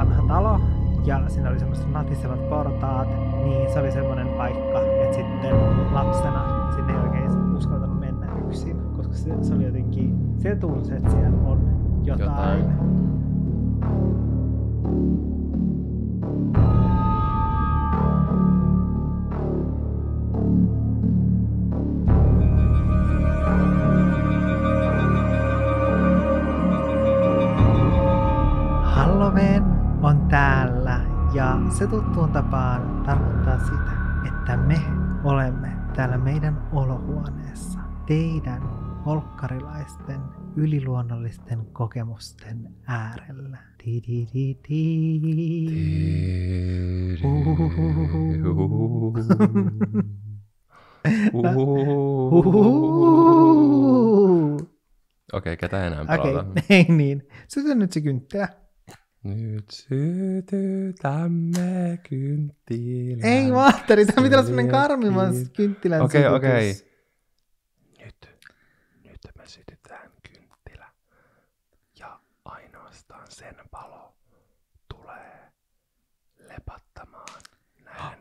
vanha talo ja siinä oli semmoiset natisevat portaat, niin se oli semmoinen paikka, että sitten lapsena sinne ei oikein uskaltanut mennä yksin, koska se, se oli jotenkin, se tunsi, että siellä on jotain. jotain. Se tuttuun tapaan tarkoittaa sitä, että me olemme täällä meidän olohuoneessa teidän olkkarilaisten yliluonnollisten kokemusten äärellä. Okei, ketä enää pelata? Okei, ei niin. Syty nyt se kynttilä. Nyt sytytämme kynttilän. Ei Valtteri, tämä pitää olla semmoinen karmimas kynttilän Okei, okei. Nyt, nyt me sytytään kynttilä. Ja ainoastaan sen palo tulee lepattamaan näin.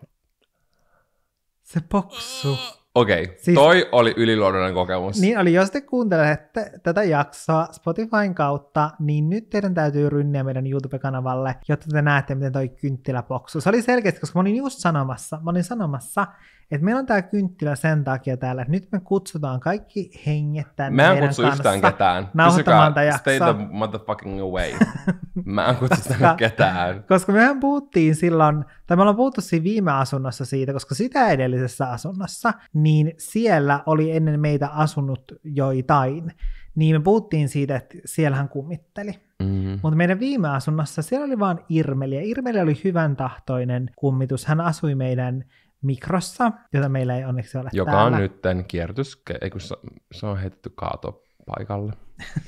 Se poksu. Okei, okay. siis, toi oli yliluonnollinen kokemus. Niin oli, jos te kuuntelette tätä jaksoa Spotifyn kautta, niin nyt teidän täytyy rynniä meidän YouTube-kanavalle, jotta te näette, miten toi kynttilä poksu. Se oli selkeästi, koska mä olin just sanomassa, mä olin sanomassa, että meillä on tää kynttilä sen takia täällä, että nyt me kutsutaan kaikki henget tänne Mä en kutsu yhtään ketään. Pysykää, stay the motherfucking away. Mä en kutsu tänne ketään. Koska mehän puhuttiin silloin, tai me ollaan puhuttu siinä viime asunnossa siitä, koska sitä edellisessä asunnossa, niin siellä oli ennen meitä asunut joitain. Niin me puhuttiin siitä, että siellähän kummitteli. Mm-hmm. Mutta meidän viime asunnossa siellä oli vain Irmeli, ja Irmeli oli hyvän tahtoinen kummitus. Hän asui meidän mikrossa, jota meillä ei onneksi ole Joka täällä. on nyt kiertys, ei kun se on heitetty kaatopaikalle.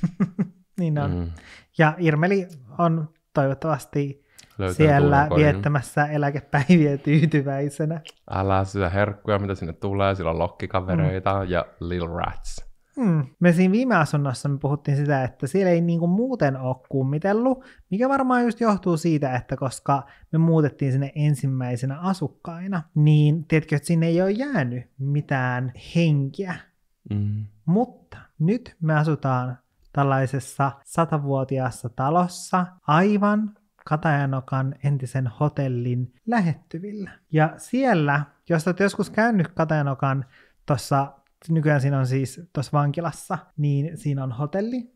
niin on. Mm. Ja Irmeli on toivottavasti Löytää siellä viettämässä eläkepäiviä tyytyväisenä. Älä syö herkkuja, mitä sinne tulee. Sillä on lokkikavereita mm. ja Little Rats. Hmm. Me siinä viime asunnossa me puhuttiin sitä, että siellä ei niinku muuten ole kummitellut, mikä varmaan just johtuu siitä, että koska me muutettiin sinne ensimmäisenä asukkaina, niin tiedätkö, että sinne ei ole jäänyt mitään henkiä. Mm. Mutta nyt me asutaan tällaisessa satavuotiaassa talossa aivan Katajanokan entisen hotellin lähettyvillä. Ja siellä, jos olet joskus käynyt Katajanokan tuossa nykyään siinä on siis tuossa vankilassa, niin siinä on hotelli.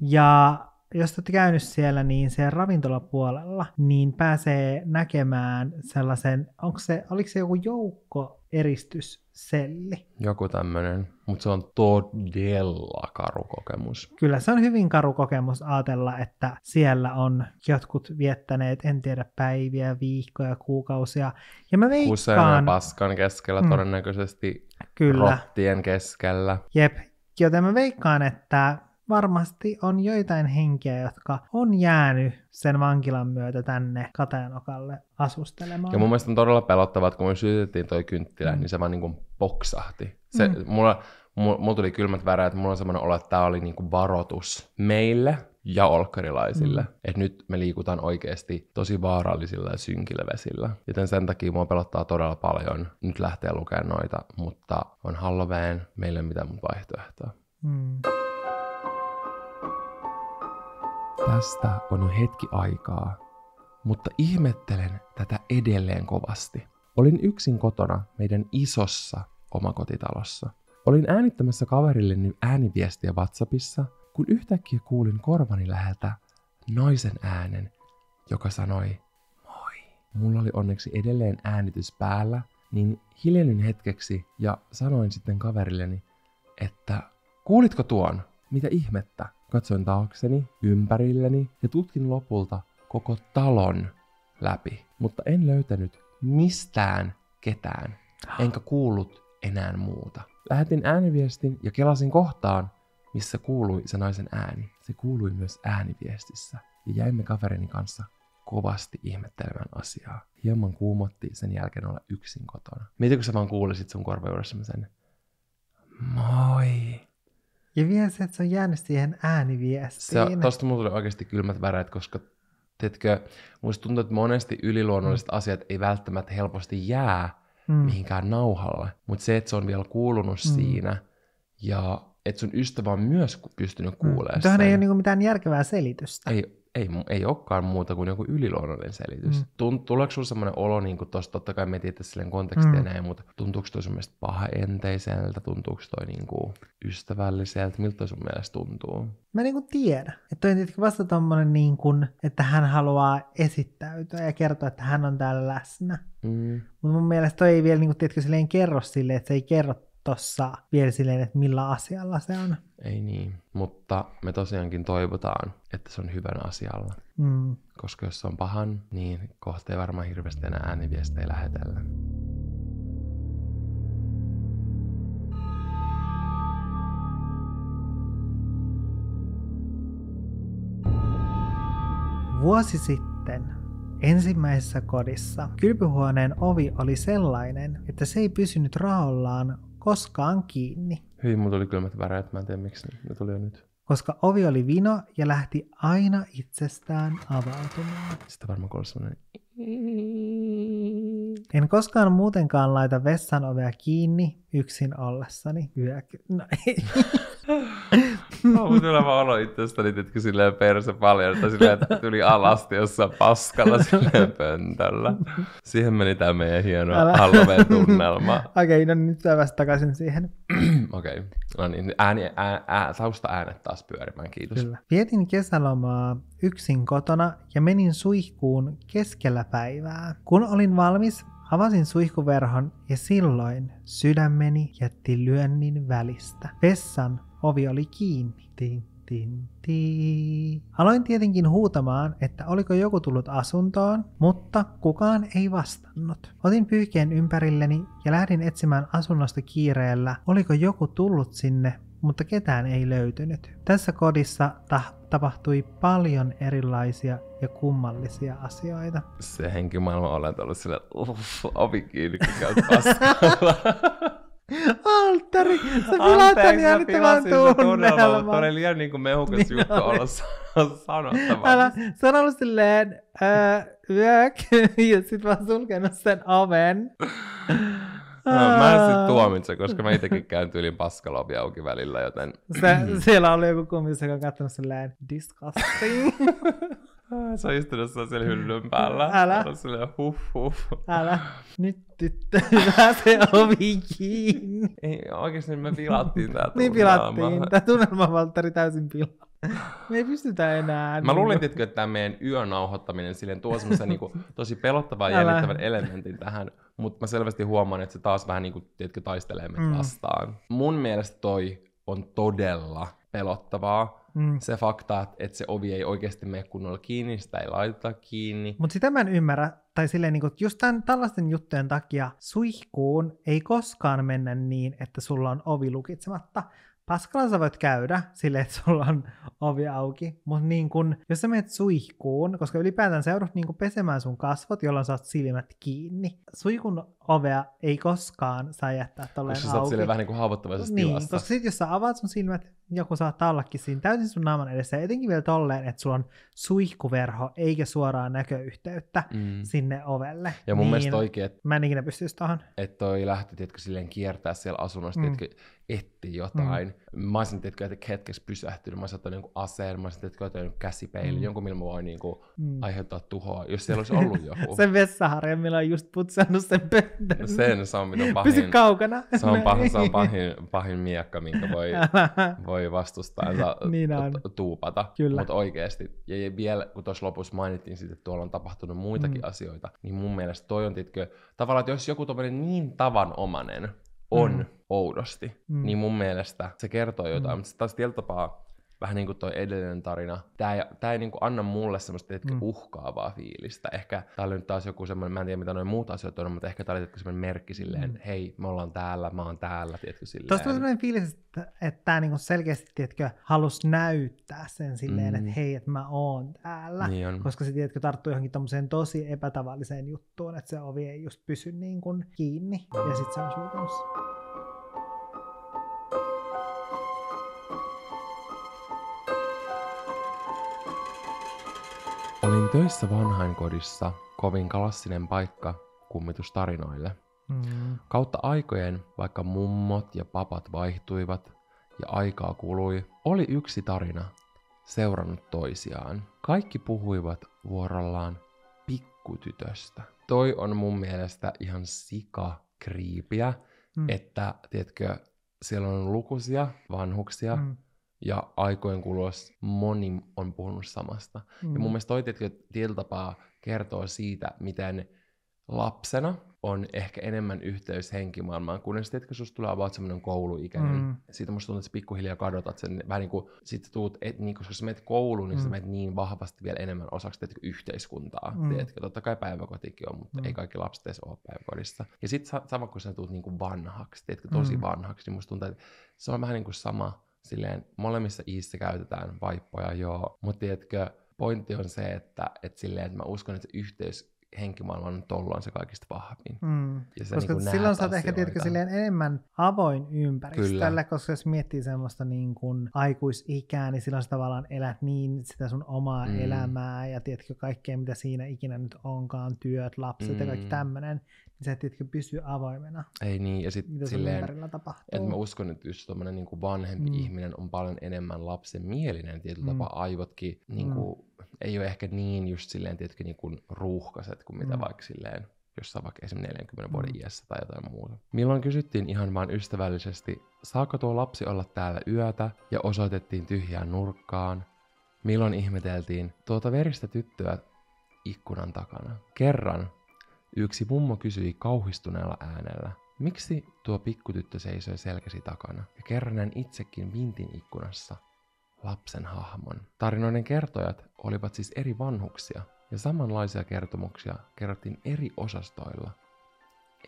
Ja jos olette käynyt siellä, niin se ravintolapuolella, niin pääsee näkemään sellaisen, onko se, oliko se joku joukko eristysselli? Joku tämmöinen, mutta se on todella karu kokemus. Kyllä se on hyvin karu kokemus ajatella, että siellä on jotkut viettäneet, en tiedä, päiviä, viikkoja, kuukausia. Ja mä veikkaan... Kuseen ja paskan keskellä mm. todennäköisesti, Kyllä. rottien keskellä. Jep, joten mä veikkaan, että varmasti on joitain henkiä, jotka on jäänyt sen vankilan myötä tänne Katajanokalle asustelemaan. Ja mun mielestä on todella pelottavaa, että kun me sytytettiin toi kynttilä, mm. niin se vaan niin kuin poksahti. Se, mm. mulla, mulla, mulla tuli kylmät väreet, että mulla on semmoinen olo, että tämä oli niin kuin varoitus meille ja olkkarilaisille, mm. että nyt me liikutaan oikeasti tosi vaarallisilla ja synkillä vesillä. Joten sen takia mua pelottaa todella paljon nyt lähteä lukemaan noita, mutta on Halloween, meillä ei ole mitään muuta vaihtoehtoa. Mm. Tästä on jo hetki aikaa, mutta ihmettelen tätä edelleen kovasti. Olin yksin kotona meidän isossa omakotitalossa. Olin äänittämässä kaverilleni ääniviestiä WhatsAppissa, kun yhtäkkiä kuulin korvani läheltä naisen äänen, joka sanoi moi. Mulla oli onneksi edelleen äänitys päällä, niin hiljennyin hetkeksi ja sanoin sitten kaverilleni, että kuulitko tuon? Mitä ihmettä? Katsoin taakseni, ympärilleni ja tutkin lopulta koko talon läpi, mutta en löytänyt mistään ketään, enkä kuullut enää muuta. Lähetin ääniviestin ja kelasin kohtaan, missä kuului se naisen ääni. Se kuului myös ääniviestissä ja jäimme kaverini kanssa kovasti ihmettelemään asiaa. Hieman kuumotti sen jälkeen olla yksin kotona. Mietin, kun sä vaan kuulisit sun korvajuuressa sen. Ja vielä se, että se on jäänyt siihen ääniviestiin. Se, tosta mulla tuli oikeasti kylmät väreet, koska Tiedätkö, musta tuntuu, että monesti yliluonnolliset mm. asiat ei välttämättä helposti jää mm. mihinkään nauhalle. Mutta se, että se on vielä kuulunut mm. siinä ja että sun ystävä on myös pystynyt kuulemaan mm. Tähän ei ole niinku mitään järkevää selitystä. Ei, ei, ei olekaan muuta kuin joku yliluonnollinen selitys. Mm. Tunt, tuleeko sulla semmoinen olo, niin kuin tosta, totta kai me tietää silleen kontekstia mm. näin, mutta tuntuuko toi sun mielestä pahaenteiseltä, tuntuuko toi niin kuin ystävälliseltä, miltä toi sun mielestä tuntuu? Mä niin kuin tiedän, että toi on vasta tommonen niin kuin, että hän haluaa esittäytyä ja kertoa, että hän on täällä läsnä. Mm. Mutta mun mielestä toi ei vielä niin kuin, tiedätkö, silleen kerro silleen, että se ei kerro tossa vielä silleen, että millä asialla se on. Ei niin, mutta me tosiaankin toivotaan, että se on hyvän asialla. Mm. Koska jos se on pahan, niin kohta ei varmaan hirveästi enää ääniviestejä lähetellä. Vuosi sitten ensimmäisessä kodissa kylpyhuoneen ovi oli sellainen, että se ei pysynyt raollaan koskaan kiinni. Hyi, mulla tuli kylmät väreet, mä en tiedä miksi ne tuli jo nyt. Koska ovi oli vino ja lähti aina itsestään avautumaan. Sitten varmaan kuuluu semmoinen... En koskaan muutenkaan laita vessan ovea kiinni yksin ollessani yöky... No ei. Mä kyllä vaan olo itsestäni, että silleen perse paljon, että silleen, että tuli alasti jossain paskalla silleen pöntöllä. Siihen meni tämä meidän hieno Halloween-tunnelma. Okei, okay, no nyt vasta takaisin siihen. Okei, okay. no niin, ääni, ää, ää, tausta äänet taas pyörimään, kiitos. Kyllä. Vietin kesälomaa yksin kotona ja menin suihkuun keskellä päivää. Kun olin valmis, Avasin suihkuverhon ja silloin sydämeni jätti lyönnin välistä. Vessan ovi oli kiinni. Tin, tin, tin. Aloin tietenkin huutamaan, että oliko joku tullut asuntoon, mutta kukaan ei vastannut. Otin pyyhkeen ympärilleni ja lähdin etsimään asunnosta kiireellä, oliko joku tullut sinne, mutta ketään ei löytynyt. Tässä kodissa ta- tapahtui paljon erilaisia ja kummallisia asioita. Se henkimaailma olen ollut sille, uff, ovi kiinni. Alttari, sä pilaat tän jännittävän tunnelman. Tuo oli liian niin mehukas juttu olla sanottavaa. Älä, se on ollut silleen, äh, yök, ja sit vaan sulkenut sen oven. No, mä en sit tuomitse, koska mä itekin käyn tyylin paskalovi auki välillä, joten... Se, siellä oli joku kummis, joka on katsonut silleen, disgusting. Se on istunut siellä hyllyn päällä. Älä. On silleen huh huh. Älä. Nyt tyttö, se ovi kiinni. Ei, oikeesti me pilattiin tää Niin pilattiin. Tää tunnelma Valtteri täysin pilaa. Me ei pystytä enää. Mä luulin, että tämä meidän yönauhoittaminen silleen tuo semmoisen niin tosi pelottavan ja jännittävän elementin tähän, mutta mä selvästi huomaan, että se taas vähän niin kuin, tiedätkö, taistelee meitä mm. vastaan. Mun mielestä toi on todella pelottavaa. Mm. Se fakta, että se ovi ei oikeasti mene kunnolla kiinni, sitä ei laiteta kiinni. Mutta sitä mä en ymmärrä, tai silleen niin kuin, just tämän, tällaisten juttujen takia suihkuun ei koskaan mennä niin, että sulla on ovi lukitsematta, Paskalla sä voit käydä silleen, että sulla on ovi auki, mutta niin kun, jos sä menet suihkuun, koska ylipäätään sä joudut niin pesemään sun kasvot, jolloin saat silmät kiinni. Suihkun ovea ei koskaan saa jättää tolleen auki. Koska sä oot vähän niin kuin haavoittuvaisessa niin, tilassa. koska sit jos sä avaat sun silmät, joku saattaa ollakin siinä täysin sun naaman edessä, etenkin vielä tolleen, että sulla on suihkuverho eikä suoraan näköyhteyttä mm. sinne ovelle. Ja mun niin, mielestä oikein, että... Mä en ikinä pystyisi tohon. Että toi lähti, tiedätkö, silleen kiertää siellä asunnossa, mm. tiedätkö, etti jotain. Mm. Mä olisin tiedätkö, että hetkeksi pysähtynyt, mä olisin ottanut jonkun aseen, mä olisin tiedätkö, ottanut käsipeilin, mm. jonkun millä mä voin niin kuin, mm. aiheuttaa tuhoa, jos siellä olisi ollut joku. sen vessaharjan, millä on just putsannut sen pöntön. No sen, se on mitä pahin. Pysy kaukana. Se on, pahin, se on pahin, pahin miekka, minkä voi, voi vastustaa ja niin tuupata. Mutta oikeasti, ja vielä kun tuossa lopussa mainittiin siitä, että tuolla on tapahtunut muitakin mm. asioita, niin mun mielestä toi on, tiedätkö, tavallaan, että jos joku niin tavanomainen, on mm. oudosti, mm. niin mun mielestä se kertoo jotain, mm. mutta taas tietyllä tapaa vähän niin kuin toi edellinen tarina, tämä ei, tää ei niin kuin anna mulle semmoista mm. uhkaavaa fiilistä. Ehkä tää oli nyt taas joku semmoinen, mä en tiedä mitä noin muut asiat on, mutta ehkä tää oli semmoinen merkki silleen, mm. hei, me ollaan täällä, mä oon täällä, tiedätkö silleen. Tuosta on semmoinen fiilis, että, että tämä niin selkeästi, tiedätkö, halus näyttää sen silleen, mm. että hei, että mä oon täällä. Niin on. Koska se, tiedätkö, tarttuu johonkin tommoseen tosi epätavalliseen juttuun, että se ovi ei just pysy niin kuin kiinni, ja sitten se on sulkenut töissä vanhainkodissa, kovin klassinen paikka kummitustarinoille. Mm. Kautta aikojen, vaikka mummot ja papat vaihtuivat ja aikaa kului, oli yksi tarina seurannut toisiaan. Kaikki puhuivat vuorollaan pikkutytöstä. Toi on mun mielestä ihan sika kriipiä, Mm. että, tiedätkö, siellä on lukuisia vanhuksia, Mm. Ja aikojen kuluessa moni on puhunut samasta. Mm. Ja mun mielestä toi tietyllä tapaa kertoo siitä, miten lapsena on ehkä enemmän yhteys henkimaailmaan, kunnes tiedätkö, susta tulee about semmoinen kouluikäinen. Mm. Siitä musta tuntuu, että sä pikkuhiljaa kadotat sen, vähän niin kuin, sit tuut, et, niin, koska sä menet kouluun, niin mm. sä Mm. menet niin vahvasti vielä enemmän osaksi tiedätkö, yhteiskuntaa. Mm. Mm. Tiedätkö, totta kai päiväkotikin on, mutta Mm. mm. ei kaikki lapset edes ole päiväkodissa. Ja sitten sama, kun sä tuut niin kuin vanhaksi, tiedätkö, tosi Mm. mm. vanhaksi, niin musta tuntuu, että se on vähän niin kuin sama, silleen molemmissa iissä käytetään vaippoja, joo, mutta tiedätkö, pointti on se, että, että silleen, että mä uskon, että se yhteys henkimaailman tolloin se kaikista vahvin. Mm. Ja sä Koska niin silloin sä oot ehkä tiedätkö, silleen enemmän avoin ympäristölle, Kyllä. koska jos miettii semmoista niin kuin aikuisikää, niin silloin sä tavallaan elät niin sitä sun omaa Mm. elämää ja tiedätkö kaikkea, mitä siinä ikinä nyt onkaan, työt, lapset mm. ja kaikki Mm. tämmöinen, niin sä et tiedätkö pysy avoimena, Ei niin, ja sitten silleen, ympärillä tapahtuu. että mä uskon, että just tommonen niin vanhempi Mm. ihminen on paljon enemmän lapsen mielinen tietyllä Mm. tapaa aivotkin niin kuin, mm. ei ole ehkä niin just silleen, tiedätkö, niin kuin ruuhkaset kuin mitä Mm. mm. vaikka silleen jossain vaikka esimerkiksi 40 vuoden Mm. iässä tai jotain muuta. Milloin kysyttiin ihan vain ystävällisesti, saako tuo lapsi olla täällä yötä ja osoitettiin tyhjään nurkkaan. Milloin ihmeteltiin tuota veristä tyttöä ikkunan takana. Kerran yksi mummo kysyi kauhistuneella äänellä, miksi tuo pikkutyttö seisoi selkäsi takana. Ja kerran itsekin vintin ikkunassa lapsen hahmon. Tarinoiden kertojat olivat siis eri vanhuksia, ja samanlaisia kertomuksia kerrottiin eri osastoilla,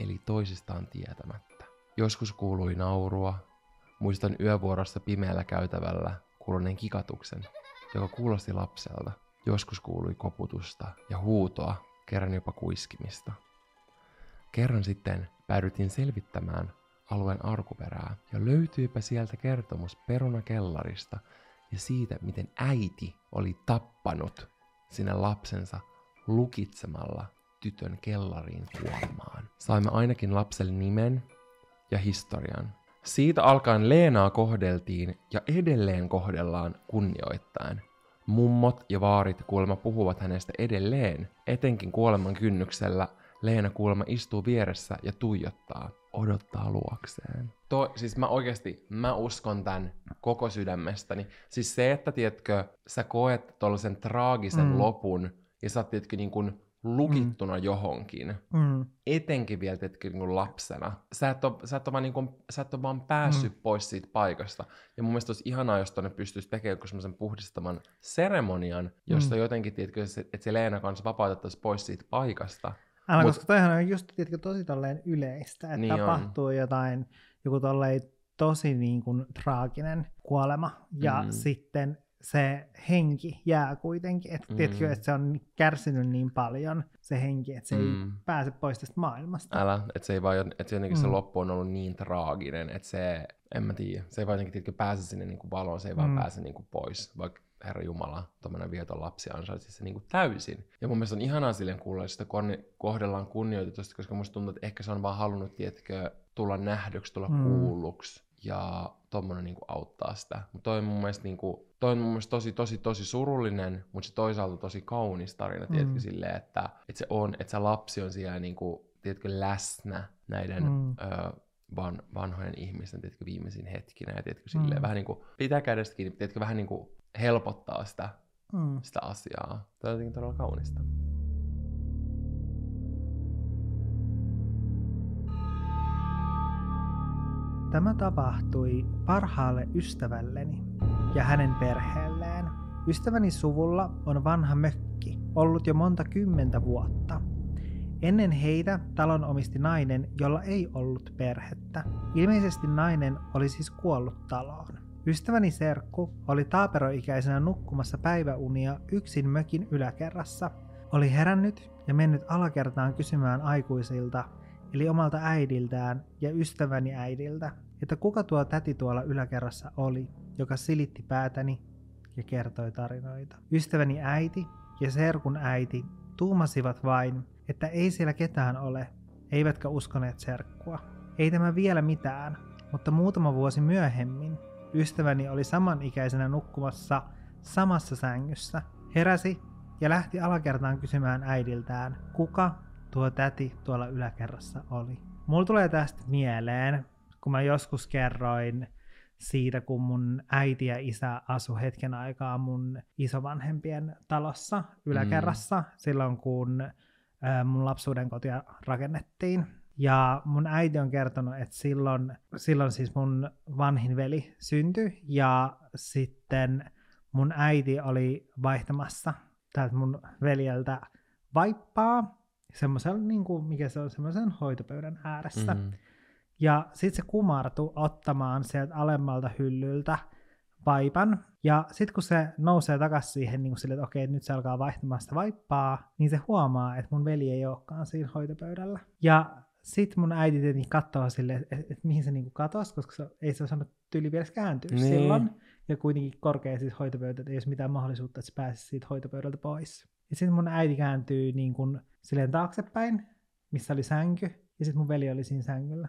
eli toisistaan tietämättä. Joskus kuului naurua, muistan yövuorossa pimeällä käytävällä kuuluneen kikatuksen, joka kuulosti lapselta. Joskus kuului koputusta ja huutoa, kerran jopa kuiskimista. Kerran sitten päädyttiin selvittämään alueen arkuperää ja löytyypä sieltä kertomus perunakellarista ja siitä, miten äiti oli tappanut sinne lapsensa lukitsemalla tytön kellariin kuolemaan. Saimme ainakin lapselle nimen ja historian. Siitä alkaen Leenaa kohdeltiin ja edelleen kohdellaan kunnioittain. Mummot ja vaarit kuulemma puhuvat hänestä edelleen, etenkin kuoleman kynnyksellä Leena kuulemma istuu vieressä ja tuijottaa, odottaa luokseen. To, siis mä oikeasti, mä uskon tän koko sydämestäni. Siis se, että tiedätkö, sä koet tollasen traagisen Mm. lopun ja sä oot tiedätkö niin kuin lukittuna mm. johonkin, Mm. etenkin vielä tiedätkö, niin lapsena. Sä et, ole, sä, et ole vaan, niin kuin, sä et ole vaan päässyt mm. pois siitä paikasta. Ja mun mielestä olisi ihanaa, jos tonne pystyisi tekemään semmoisen puhdistaman seremonian, jossa Mm. mm. jotenkin, tiedätkö, se- että se Leena kanssa vapautettaisiin pois siitä paikasta. Älä, Mut- koska toihan on just tiedätkö, tosi tolleen yleistä, että Niin on. tapahtuu jotain, joku tolleen tosi niin kuin traaginen kuolema, ja Mm. sitten se henki jää kuitenkin, että Mm. tiedätkö, että se on kärsinyt niin paljon, se henki, että se ei Mm. pääse pois tästä maailmasta. Älä, että se ei vaan, että se, jotenkin se Mm. loppu on ollut niin traaginen, että se, en mä tiedä, se ei vaan jotenkin tiedätkö, pääse sinne niin kuin valoon, se ei vaan Mm. pääse niin kuin pois, vaikka Herra Jumala, tuommoinen vieton lapsi ansaitsi se niin kuin täysin. Ja mun mielestä on ihanaa silleen kuulla, että sitä kohdellaan kunnioitetusti, koska musta tuntuu, että ehkä se on vaan halunnut, tiedätkö, tulla nähdyksi, tulla Mm. mm. kuulluksi ja tommonen niin kuin auttaa sitä. Mutta toi on mun mielestä, niin kuin, toi on mun mielestä tosi, tosi, tosi surullinen, mutta se toisaalta tosi kaunis tarina, tiedätkö, Mm. silleen, että, että se on, että se lapsi on siellä niin kuin, tiedätkö, läsnä näiden Mm. mm. ö, van, vanhojen ihmisten tiedätkö, viimeisin hetkinä ja tiedätkö, silleen, Mm. vähän niin kuin, pitää kädestä kiinni, tiedätkö, vähän niin kuin helpottaa sitä, Mm. sitä asiaa. Tämä on jotenkin todella kaunista. Tämä tapahtui parhaalle ystävälleni ja hänen perheelleen. Ystäväni suvulla on vanha mökki, ollut jo monta kymmentä vuotta. Ennen heitä talon omisti nainen, jolla ei ollut perhettä. Ilmeisesti nainen oli siis kuollut taloon. Ystäväni serkku oli taaperoikäisenä nukkumassa päiväunia yksin mökin yläkerrassa. Oli herännyt ja mennyt alakertaan kysymään aikuisilta, eli omalta äidiltään ja ystäväni äidiltä, että kuka tuo täti tuolla yläkerrassa oli, joka silitti päätäni ja kertoi tarinoita. Ystäväni äiti ja serkun äiti tuumasivat vain, että ei siellä ketään ole, eivätkä uskoneet serkkua. Ei tämä vielä mitään, mutta muutama vuosi myöhemmin ystäväni oli samanikäisenä nukkumassa samassa sängyssä. Heräsi ja lähti alakertaan kysymään äidiltään, kuka tuo täti tuolla yläkerrassa oli. Mulla tulee tästä mieleen, kun mä joskus kerroin siitä, kun mun äiti ja isä asu hetken aikaa mun isovanhempien talossa yläkerrassa, mm. silloin kun mun lapsuuden kotia rakennettiin. Ja mun äiti on kertonut, että silloin, silloin siis mun vanhin veli syntyi ja sitten mun äiti oli vaihtamassa täältä mun veljeltä vaippaa semmoisen, niin kuin, mikä se on, semmoisen hoitopöydän ääressä. Mm. Ja sitten se kumartui ottamaan sieltä alemmalta hyllyltä vaipan. Ja sitten kun se nousee takaisin siihen niin sille, että okei, nyt se alkaa vaihtamaan sitä vaippaa, niin se huomaa, että mun veli ei olekaan siinä hoitopöydällä. Ja sitten mun äiti tietenkin katsoo sille, että et, et mihin se niinku katosi, koska se, ei se osannut tyyli vielä kääntyä niin. silloin. Ja kuitenkin korkea siis hoitopöytä, että ei olisi mitään mahdollisuutta, että se pääsisi siitä hoitopöydältä pois. Ja sitten mun äiti kääntyy niin kuin silleen taaksepäin, missä oli sänky, ja sitten mun veli oli siinä sängyllä.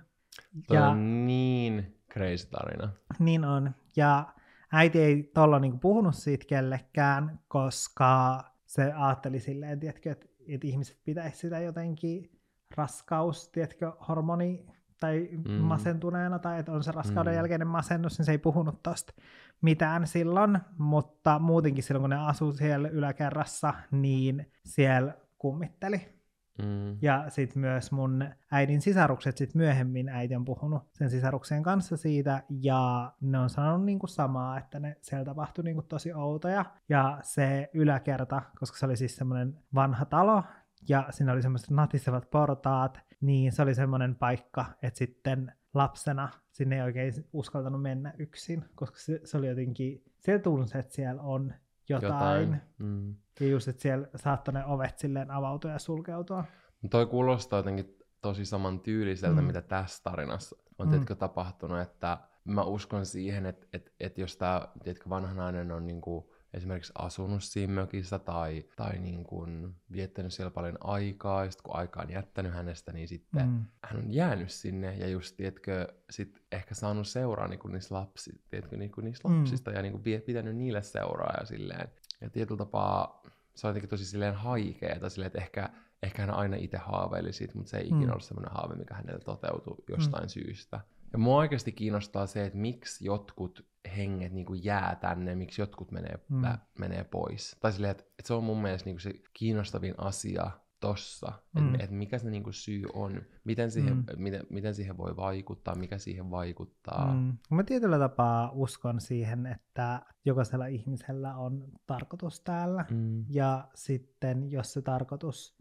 Toi ja, on niin crazy tarina. Niin on. Ja äiti ei tuolla niinku puhunut siitä kellekään, koska se ajatteli silleen, tiedätkö, että, että ihmiset pitäisi sitä jotenkin raskaus, tiedätkö, hormoni tai mm. masentuneena, tai että on se raskauden mm. jälkeinen masennus, niin se ei puhunut tosta mitään silloin, mutta muutenkin silloin, kun ne asuu siellä yläkerrassa, niin siellä kummitteli. Mm. Ja sitten myös mun äidin sisarukset, sit myöhemmin äiti on puhunut sen sisaruksen kanssa siitä, ja ne on sanonut niinku samaa, että ne siellä tapahtui niinku tosi outoja. Ja se yläkerta, koska se oli siis semmoinen vanha talo, ja siinä oli semmoiset natisevat portaat, niin se oli semmoinen paikka, että sitten lapsena sinne ei oikein uskaltanut mennä yksin, koska se, se oli jotenkin, se tunsi, että siellä on jotain. jotain. Mm. Ja just, että siellä saattoi ne ovet silleen avautua ja sulkeutua. Toi kuulostaa jotenkin tosi saman tyyliseltä, mm. mitä tässä tarinassa on mm. tapahtunut, että mä uskon siihen, että, että, että jos tämä vanha nainen on niin kuin esimerkiksi asunut siinä mökissä tai, tai niin kuin viettänyt siellä paljon aikaa, ja sitten kun aika on jättänyt hänestä, niin sitten mm. hän on jäänyt sinne ja just, tiedätkö, sit ehkä saanut seuraa niin kuin niistä, lapsi, tiedätkö, niin kuin niistä mm. lapsista ja niin kuin pitänyt niille seuraa ja silleen. Ja tietyllä tapaa se on jotenkin tosi silleen haikeeta, silleen, että ehkä, ehkä hän aina itse haaveili siitä, mutta se ei ikinä mm. ollut semmoinen haave, mikä hänelle toteutui jostain mm. syystä. Ja mua oikeasti kiinnostaa se, että miksi jotkut henget niin kuin jää tänne, miksi jotkut menee, mm. lä, menee pois. Tai silleen, että, että se on mun mielestä niin kuin se kiinnostavin asia tossa, mm. että, että mikä se niin kuin syy on, miten siihen, mm. miten, miten siihen voi vaikuttaa, mikä siihen vaikuttaa. Mm. Mä tietyllä tapaa uskon siihen, että jokaisella ihmisellä on tarkoitus täällä, mm. ja sitten jos se tarkoitus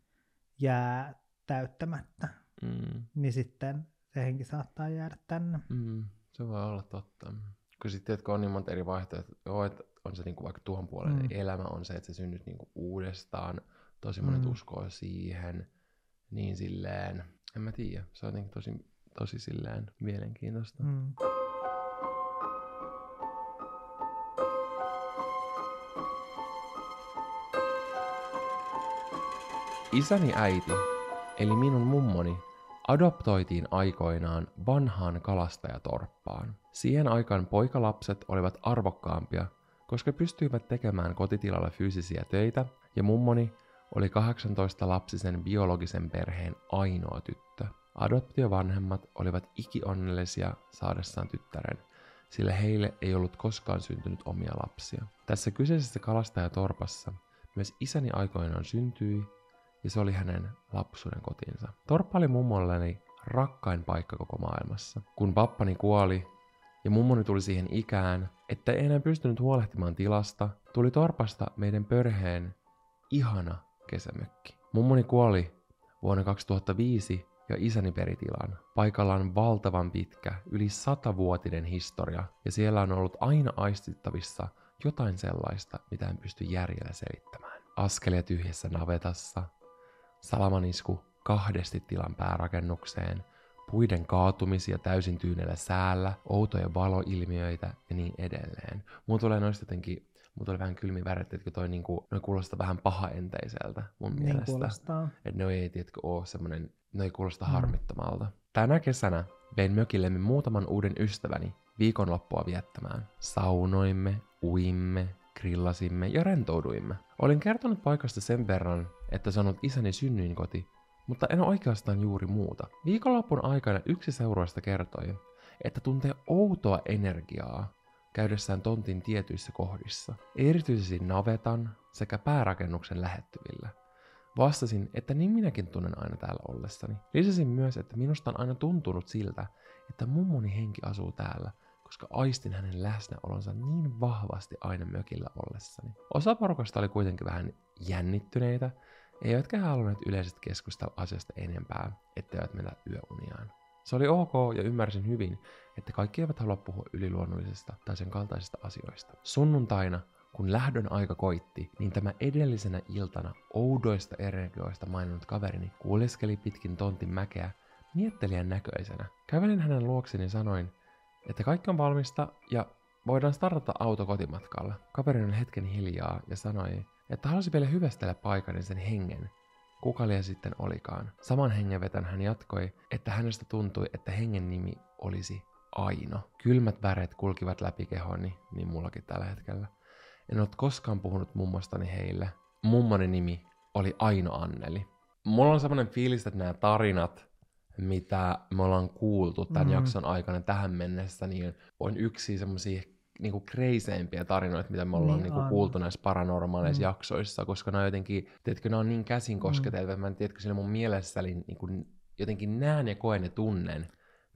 jää täyttämättä, mm. niin sitten se henki saattaa jäädä tänne. Mm. Se voi olla totta kun sitten tiedätkö, on niin monta eri vaihtoehtoja, joo, että on se niinku vaikka tuon puolen mm. elämä on se, että se synnyt niinku uudestaan, tosi monet mm. uskoo siihen, niin silleen, en mä tiedä, se on jotenkin tosi, tosi silleen mielenkiintoista. Mm. Isäni äiti, eli minun mummoni, adoptoitiin aikoinaan vanhaan kalastajatorppaan. Siihen aikaan poikalapset olivat arvokkaampia, koska pystyivät tekemään kotitilalla fyysisiä töitä, ja mummoni oli 18 lapsisen biologisen perheen ainoa tyttö. Adoptiovanhemmat olivat ikionnellisia saadessaan tyttären, sillä heille ei ollut koskaan syntynyt omia lapsia. Tässä kyseisessä kalastajatorpassa myös isäni aikoinaan syntyi, ja se oli hänen lapsuuden kotinsa. Torppa oli mummolleni rakkain paikka koko maailmassa. Kun pappani kuoli, ja mummoni tuli siihen ikään, että ei enää pystynyt huolehtimaan tilasta, tuli torpasta meidän perheen ihana kesämökki. Mummoni kuoli vuonna 2005 ja isäni peri tilan. Paikalla on valtavan pitkä, yli satavuotinen historia, ja siellä on ollut aina aistittavissa jotain sellaista, mitä en pysty järjellä selittämään. Askelia tyhjässä navetassa, salamanisku kahdesti tilan päärakennukseen – puiden kaatumisia täysin tyynellä säällä, outoja valoilmiöitä ja niin edelleen. Mulla tulee noista jotenkin, mutta oli vähän kylmi väret, että toi niinku, noi kuulostaa vähän pahaenteiseltä mun Niin mielestä. kuulostaa. Että ne ei, tiedätkö, oo semmonen, ne ei kuulosta mm. harmittomalta. Tänä kesänä vein mökillemme muutaman uuden ystäväni viikonloppua viettämään. Saunoimme, uimme, grillasimme ja rentouduimme. Olin kertonut paikasta sen verran, että se on ollut isäni synnyinkoti, mutta en oikeastaan juuri muuta. Viikonloppun aikana yksi seuroista kertoi, että tuntee outoa energiaa käydessään tontin tietyissä kohdissa, erityisesti navetan sekä päärakennuksen lähettyvillä. Vastasin, että niin minäkin tunnen aina täällä ollessani. Lisäsin myös, että minusta on aina tuntunut siltä, että mummoni henki asuu täällä, koska aistin hänen läsnäolonsa niin vahvasti aina mökillä ollessani. Osa porukasta oli kuitenkin vähän jännittyneitä, eivätkä halunneet yleisesti keskustella asiasta enempää, etteivät mennä yöuniaan. Se oli ok ja ymmärsin hyvin, että kaikki eivät halua puhua yliluonnollisesta tai sen kaltaisista asioista. Sunnuntaina, kun lähdön aika koitti, niin tämä edellisenä iltana oudoista energioista maininnut kaverini kuuleskeli pitkin tontin mäkeä miettelijän näköisenä. Kävelin hänen luokseni ja sanoin, että kaikki on valmista ja voidaan startata auto kotimatkalla. Kaveri oli hetken hiljaa ja sanoi, että halusi vielä hyvästellä paikan sen hengen, kuka liian sitten olikaan. Saman hengenvetän hän jatkoi, että hänestä tuntui, että hengen nimi olisi Aino. Kylmät väreet kulkivat läpi kehoni, niin mullakin tällä hetkellä. En ollut koskaan puhunut mummostani heille. Mummoni nimi oli Aino Anneli. Mulla on semmoinen fiilis, että nämä tarinat, mitä me ollaan kuultu tämän mm. jakson aikana tähän mennessä, niin on yksi semmoisia niinku kreiseimpiä tarinoita, mitä me ollaan Niin niinku on. kuultu näissä paranormaaleissa Mm. jaksoissa, koska on jotenkin, tiedätkö, ne on niin käsin mm. mä en tiedätkö, siinä mun mielessä eli niinku, jotenkin näen ja koen ja tunnen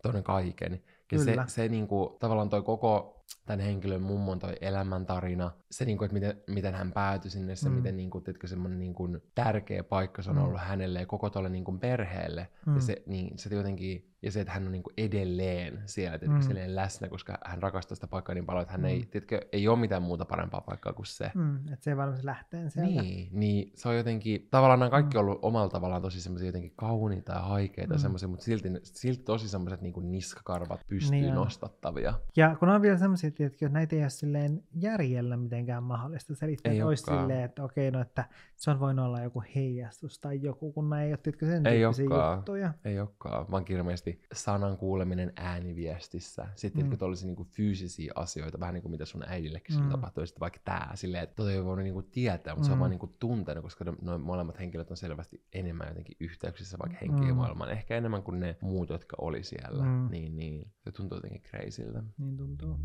ton kaiken. Ja se, Kyllä. se niinku, tavallaan toi koko tämän henkilön mummon toi elämäntarina, se niinku, että miten, miten hän päätyi sinne, se Mm. miten niinku, tiedätkö, semmoinen niinku tärkeä paikka se on Mm. ollut hänelle ja koko tuolle niinku perheelle. Mm. Ja se, niin, se jotenkin, ja se, että hän on niinku edelleen siellä, Mm. silleen läsnä, koska hän rakastaa sitä paikkaa niin paljon, että hän Mm. ei, tiedätkö, ei ole mitään muuta parempaa paikkaa kuin se. Mm, että se ei valmis lähteen sieltä. Niin, niin se on jotenkin, tavallaan nämä kaikki on ollut omalla tavallaan tosi semmoisia jotenkin kauniita ja haikeita Mm. mm. semmoisia, mutta silti, silti tosi semmoiset niin niskakarvat pystyy Niin niin nostattavia. Ja kun on vielä semmoisia, että että näitä ei ole silleen järjellä mitenkään mahdollista selittää, Ei että olisi silleen, että okei, no että se on voinut olla joku heijastus tai joku, kun näin ei ole tiedätkö, sen Ei tyyppisiä olekaan. juttuja. Ei olekaan, vaan kirmeästi sanan kuuleminen ääniviestissä. Sitten Mm. mm. olisi niinku fyysisiä asioita, vähän niin kuin mitä sun äidillekin mm. Mm. tapahtui. Sitten vaikka tämä, silleen, että tota ei voinut niinku tietää, mutta mm. se on Mm. vaan niinku tuntenut, koska ne, noin molemmat henkilöt on selvästi enemmän jotenkin yhteyksissä vaikka Mm. maailmaan. Ehkä enemmän kuin ne muut, jotka oli siellä. Mm. Mm. Niin, niin. Se tuntuu jotenkin crazyltä. Niin tuntuu.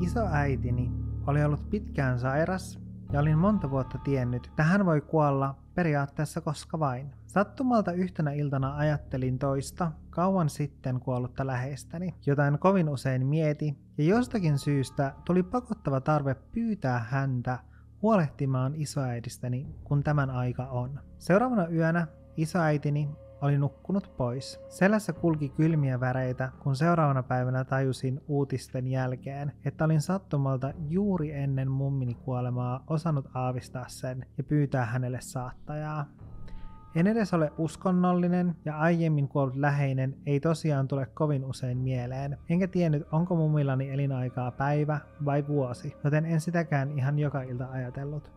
Isoäitini oli ollut pitkään sairas ja olin monta vuotta tiennyt, että hän voi kuolla periaatteessa koska vain. Sattumalta yhtenä iltana ajattelin toista, kauan sitten kuollutta läheistäni, jota en kovin usein mieti, ja jostakin syystä tuli pakottava tarve pyytää häntä huolehtimaan isoäidistäni, kun tämän aika on. Seuraavana yönä isoäitini oli nukkunut pois. Selässä kulki kylmiä väreitä, kun seuraavana päivänä tajusin uutisten jälkeen, että olin sattumalta juuri ennen mummini kuolemaa osannut aavistaa sen ja pyytää hänelle saattajaa. En edes ole uskonnollinen ja aiemmin kuollut läheinen ei tosiaan tule kovin usein mieleen, enkä tiennyt onko mummillani elinaikaa päivä vai vuosi, joten en sitäkään ihan joka ilta ajatellut.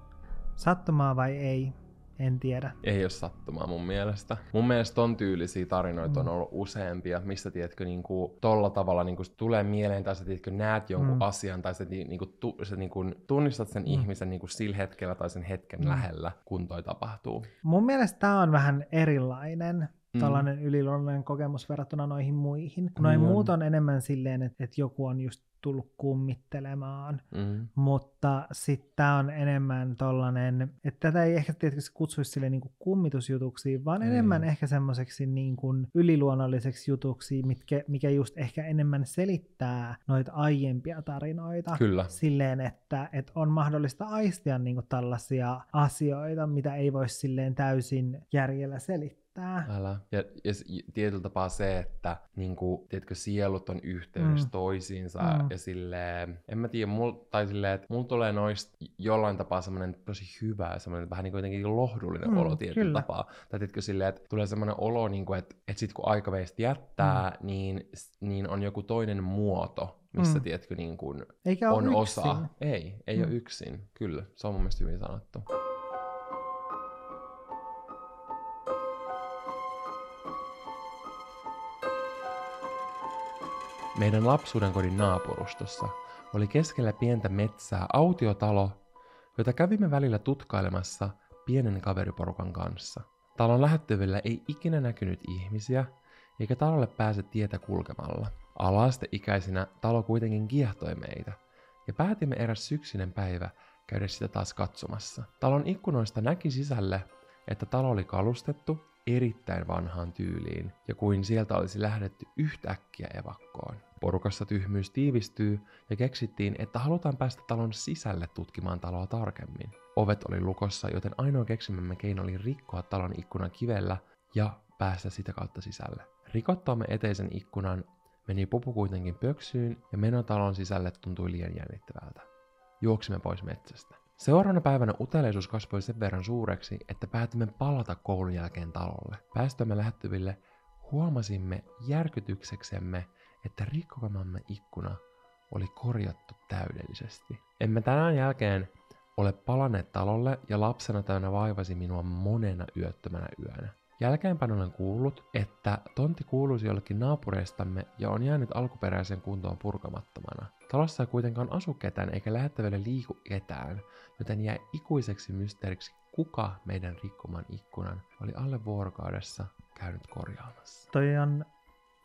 Sattumaa vai ei, en tiedä. Ei ole sattumaa mun mielestä. Mun mielestä ton tyylisiä tarinoita on Mm. ollut useampia, mistä tiedätkö, niin kuin, tolla tavalla niin kuin, tulee mieleen, tai sä tiedätkö, näet jonkun Mm. asian, tai sä, niin kuin, tu, sä niin kuin, tunnistat sen Mm. ihmisen niin kuin, sillä hetkellä tai sen hetken mm. lähellä, kun toi tapahtuu. Mun mielestä tämä on vähän erilainen Mm. tällainen yliluonnollinen kokemus verrattuna noihin muihin. Noin Niin on. muut on enemmän silleen, että, että joku on just tullut kummittelemaan, Mm. mutta sitten tämä on enemmän tollanen, että tätä ei ehkä tietysti kutsuisi sille niin kummitusjutuksi, vaan Ei. enemmän ehkä semmoiseksi niin kuin yliluonnolliseksi jutuksi, mitkä, mikä just ehkä enemmän selittää noita aiempia tarinoita. Kyllä. Silleen, että, että on mahdollista aistia niin kuin tällaisia asioita, mitä ei voi silleen täysin järjellä selittää. Kestää. Älä. Ja, ja tietyllä tapaa se, että niin kuin, tiedätkö, sielut on yhteydessä Mm. toisiinsa Mm. ja silleen, en mä tiedä, mul, tai silleen, että mulla tulee noista jollain tapaa semmoinen tosi hyvä semmoinen vähän niin kuin jotenkin lohdullinen Mm, olo tietyllä kyllä. tapaa. Tai tiedätkö, silleen, että tulee semmoinen olo, niin kuin, että, että sit kun aika meistä jättää, mm. niin, niin on joku toinen muoto, missä Mm. tiedätkö, niin kuin Eikä on ole osa. yksin. Ei, ei mm. ole yksin. Kyllä, se on mun mielestä hyvin sanottu. Meidän lapsuuden kodin naapurustossa oli keskellä pientä metsää autiotalo, jota kävimme välillä tutkailemassa pienen kaveriporukan kanssa. Talon lähettyvillä ei ikinä näkynyt ihmisiä, eikä talolle pääse tietä kulkemalla. Alasteikäisinä talo kuitenkin kiehtoi meitä, ja päätimme eräs syksyinen päivä käydä sitä taas katsomassa. Talon ikkunoista näki sisälle, että talo oli kalustettu erittäin vanhaan tyyliin, ja kuin sieltä olisi lähdetty yhtäkkiä evakkoon. Porukassa tyhmyys tiivistyy, ja keksittiin, että halutaan päästä talon sisälle tutkimaan taloa tarkemmin. Ovet oli lukossa, joten ainoa keksimämme keino oli rikkoa talon ikkunan kivellä ja päästä sitä kautta sisälle. Rikottaamme eteisen ikkunan meni pupu kuitenkin pöksyyn ja meno talon sisälle tuntui liian jännittävältä. Juoksimme pois metsästä. Seuraavana päivänä uteliaisuus kasvoi sen verran suureksi, että päätimme palata koulun jälkeen talolle. Päästömme lähettyville huomasimme järkytykseksemme, että rikkokamamme ikkuna oli korjattu täydellisesti. Emme tänään jälkeen ole palanneet talolle ja lapsena täynnä vaivasi minua monena yöttömänä yönä. Jälkeenpäin olen kuullut, että tontti kuuluisi jollekin naapureistamme ja on jäänyt alkuperäiseen kuntoon purkamattomana. Talossa ei kuitenkaan asu ketään eikä lähettävälle liiku ketään, joten jäi ikuiseksi mysteeriksi, kuka meidän rikkoman ikkunan oli alle vuorokaudessa käynyt korjaamassa. Toi on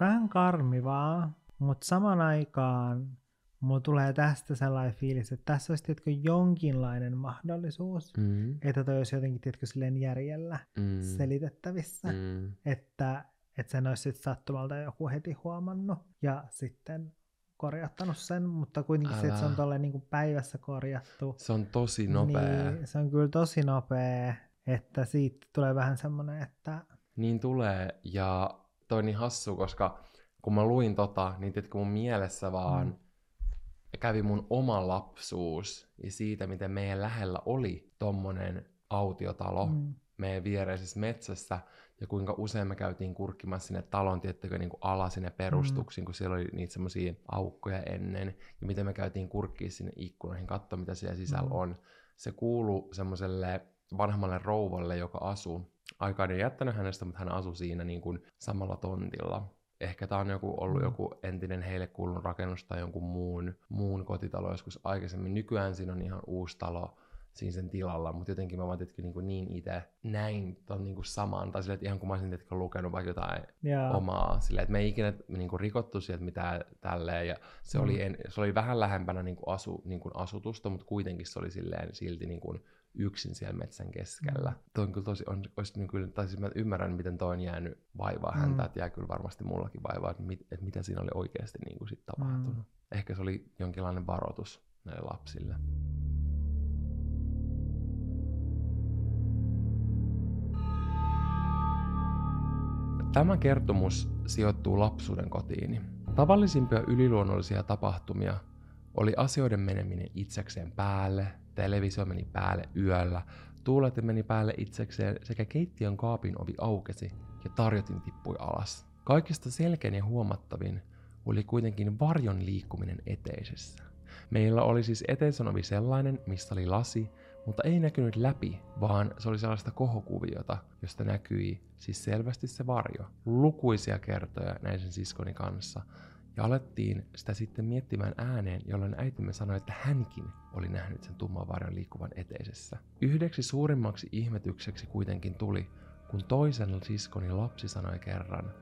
vähän karmivaa, mutta saman aikaan mulla tulee tästä sellainen fiilis, että tässä olisi tietkö jonkinlainen mahdollisuus, Mm, että toi olisi jotenkin tietkö silleen järjellä mm, selitettävissä, mm, että, että sen olisi sitten sattumalta joku heti huomannut ja sitten korjattanut sen, mutta kuitenkin se, että se on tolleen niin kuin päivässä korjattu, se on tosi nopea. niin se on kyllä tosi nopea, että siitä tulee vähän semmoinen, että Niin tulee, ja toi on niin hassu, koska kun mä luin tota, niin tiedätkö, mun mielessä vaan Mm. Kävi mun oma lapsuus ja siitä, miten meidän lähellä oli tommonen autiotalo mm, meidän viereisessä metsässä, ja kuinka usein me käytiin kurkkimassa sinne talon, tiettäkö, niin kuin ala sinne perustuksiin, kun siellä oli niitä semmoisia aukkoja ennen, ja miten me käytiin kurkkiin sinne ikkunoihin, katsoa mitä siellä sisällä Mm. on. Se kuuluu semmoiselle vanhemmalle rouvalle, joka asuu. Aikaan ei jättänyt hänestä, mutta hän asui siinä niin kuin samalla tontilla. Ehkä tämä on joku, ollut Mm. joku entinen heille kuulunut rakennus tai jonkun muun, muun kotitalo joskus aikaisemmin. Nykyään siinä on ihan uusi talo siinä sen tilalla, mutta jotenkin mä vaan tietenkin niin, kuin niin itse näin ton niin kuin saman, tai silleen, että ihan kun mä olisin tietenkin lukenut vaikka jotain ja, omaa, silleen, että me ei ikinä niin kuin rikottu sieltä mitään tälleen, ja se, Mm. oli, en, se oli vähän lähempänä niin kuin asu, niin kuin asutusta, mutta kuitenkin se oli silleen silti niin kuin yksin siellä metsän keskellä. Mm. Toi on kyllä tosi, on, olisi niin kyllä, tai siis mä ymmärrän, miten toi on jäänyt vaivaa Mm. häntä, että jää kyllä varmasti mullakin vaivaa, että, mit, että mitä siinä oli oikeasti niin kuin sit tapahtunut. Mm. Ehkä se oli jonkinlainen varoitus näille lapsille. Tämä kertomus sijoittuu lapsuuden kotiini. Tavallisimpia yliluonnollisia tapahtumia oli asioiden meneminen itsekseen päälle, televisio meni päälle yöllä, tuuletin meni päälle itsekseen sekä keittiön kaapin ovi aukesi ja tarjotin tippui alas. Kaikista selkein ja huomattavin oli kuitenkin varjon liikkuminen eteisessä. Meillä oli siis eteisen ovi sellainen, missä oli lasi, mutta ei näkynyt läpi, vaan se oli sellaista kohokuviota, josta näkyi siis selvästi se varjo. Lukuisia kertoja näisen siskoni kanssa, ja alettiin sitä sitten miettimään ääneen, jolloin äitimme sanoi, että hänkin oli nähnyt sen tumman varjon liikkuvan eteisessä. Yhdeksi suurimmaksi ihmetykseksi kuitenkin tuli, kun toisen siskoni lapsi sanoi kerran,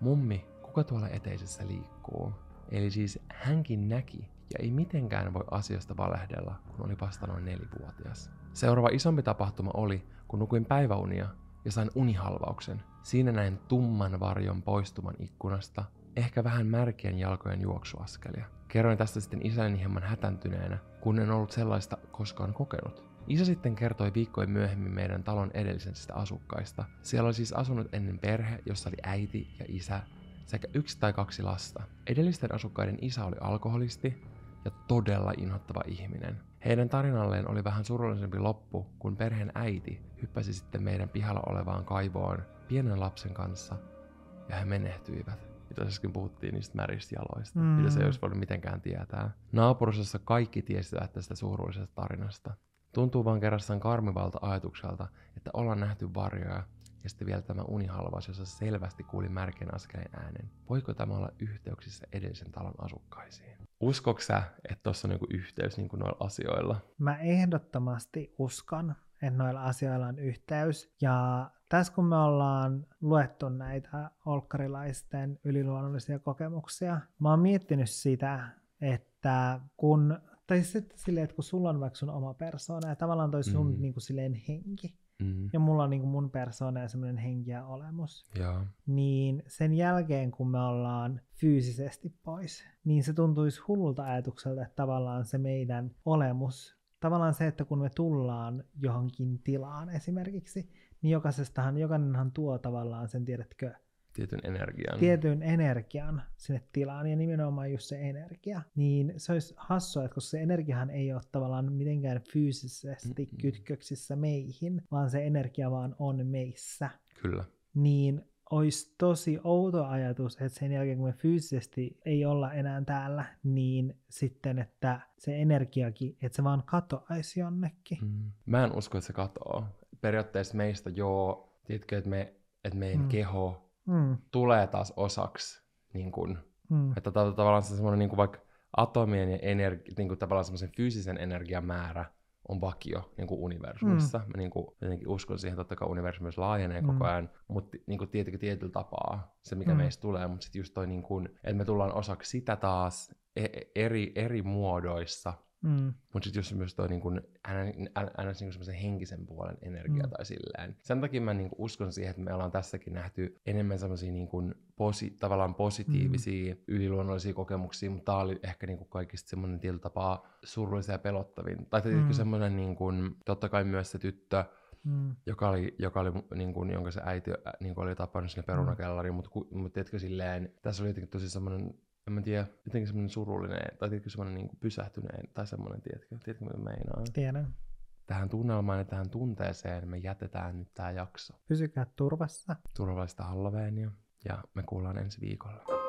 Mummi, kuka tuolla eteisessä liikkuu? Eli siis hänkin näki ja ei mitenkään voi asiasta valehdella, kun oli vasta noin nelivuotias. Seuraava isompi tapahtuma oli, kun nukuin päiväunia ja sain unihalvauksen. Siinä näin tumman varjon poistuman ikkunasta, ehkä vähän märkien jalkojen juoksuaskelia. Kerroin tästä sitten isäni hieman hätääntyneenä, kun en ollut sellaista koskaan kokenut. Isä sitten kertoi viikkoja myöhemmin meidän talon edellisistä asukkaista. Siellä oli siis asunut ennen perhe, jossa oli äiti ja isä sekä yksi tai kaksi lasta. Edellisten asukkaiden isä oli alkoholisti ja todella inhottava ihminen. Heidän tarinalleen oli vähän surullisempi loppu, kun perheen äiti hyppäsi sitten meidän pihalla olevaan kaivoon pienen lapsen kanssa ja he menehtyivät. Mitä äsken puhuttiin niistä märistä jaloista, mm. mitä se ei olisi voinut mitenkään tietää. Naapurusessa kaikki tiesivät tästä surullisesta tarinasta. Tuntuu vaan kerrassaan karmivalta ajatukselta, että ollaan nähty varjoja ja sitten vielä tämä unihalvaus, jossa selvästi kuuli märkän askeleen äänen. Voiko tämä olla yhteyksissä edellisen talon asukkaisiin? Uskoks sä, että tuossa on joku yhteys niin kuin noilla asioilla? Mä ehdottomasti uskon, että noilla asioilla on yhteys. Ja tässä kun me ollaan luettu näitä olkkarilaisten yliluonnollisia kokemuksia, mä oon miettinyt sitä, että kun, tai sitten silleen, että kun sulla on vaikka sun oma persoona ja tavallaan toi sun mm. niin kuin silleen henki, Mm. Ja mulla on niin kuin mun persoona ja semmoinen henki ja olemus. Ja. Niin sen jälkeen, kun me ollaan fyysisesti pois, niin se tuntuisi hullulta ajatukselta, että tavallaan se meidän olemus, tavallaan se, että kun me tullaan johonkin tilaan esimerkiksi, niin jokaisestahan, jokainenhan tuo tavallaan sen, tiedätkö, tietyn energian. Tietyn energian sinne tilaan, ja nimenomaan just se energia. Niin se olisi hassua, että koska se energiahan ei ole tavallaan mitenkään fyysisesti Mm-mm. kytköksissä meihin, vaan se energia vaan on meissä. Kyllä. Niin olisi tosi outo ajatus, että sen jälkeen kun me fyysisesti ei olla enää täällä, niin sitten, että se energiakin, että se vaan katoaisi jonnekin. Mm. Mä en usko, että se katoaa. Periaatteessa meistä joo, tiedätkö, että, me, että meidän mm. keho mm. tulee taas osaksi, niin kuin, mm. että tavallaan se semmoinen niin kuin vaikka atomien ja energi, niin kuin tavallaan semmoisen fyysisen energian määrä on vakio niin kuin universumissa. Mm. Mä niin kuin, jotenkin uskon siihen, totta kai universumi myös laajenee mm. koko ajan, mutta niin kuin tietenkin tietyllä tapaa se, mikä mm. meistä tulee, mutta sitten just toi, niin kuin, että me tullaan osaksi sitä taas e- eri, eri muodoissa, Mm. Mutta sitten jos myös toi niin kun, niin semmoisen henkisen puolen energia mm. tai silleen. Sen takia mä niin uskon siihen, että me ollaan tässäkin nähty enemmän semmoisia niin posi, tavallaan positiivisia, mm. yliluonnollisia kokemuksia, mutta tää oli ehkä niin kuin kaikista semmoinen tietyllä tapaa surullisia ja pelottavin. Tai tietysti mm. semmoinen, niin kuin, totta kai myös se tyttö, Mm. joka oli, joka oli niin kuin, jonka se äiti niin kuin oli tapannut sinne perunakellariin, mm. mutta, mutta tiedätkö silleen, tässä oli jotenkin tosi semmoinen en mä tiedä, jotenkin semmoinen surullinen, tai tietenkin semmoinen niin pysähtyneen, tai semmoinen, tiedätkö, tiedätkö mitä meinaan? Tiedän. Tähän tunnelmaan ja tähän tunteeseen me jätetään nyt tämä jakso. Pysykää turvassa. Turvallista Halloweenia, ja me kuullaan ensi viikolla.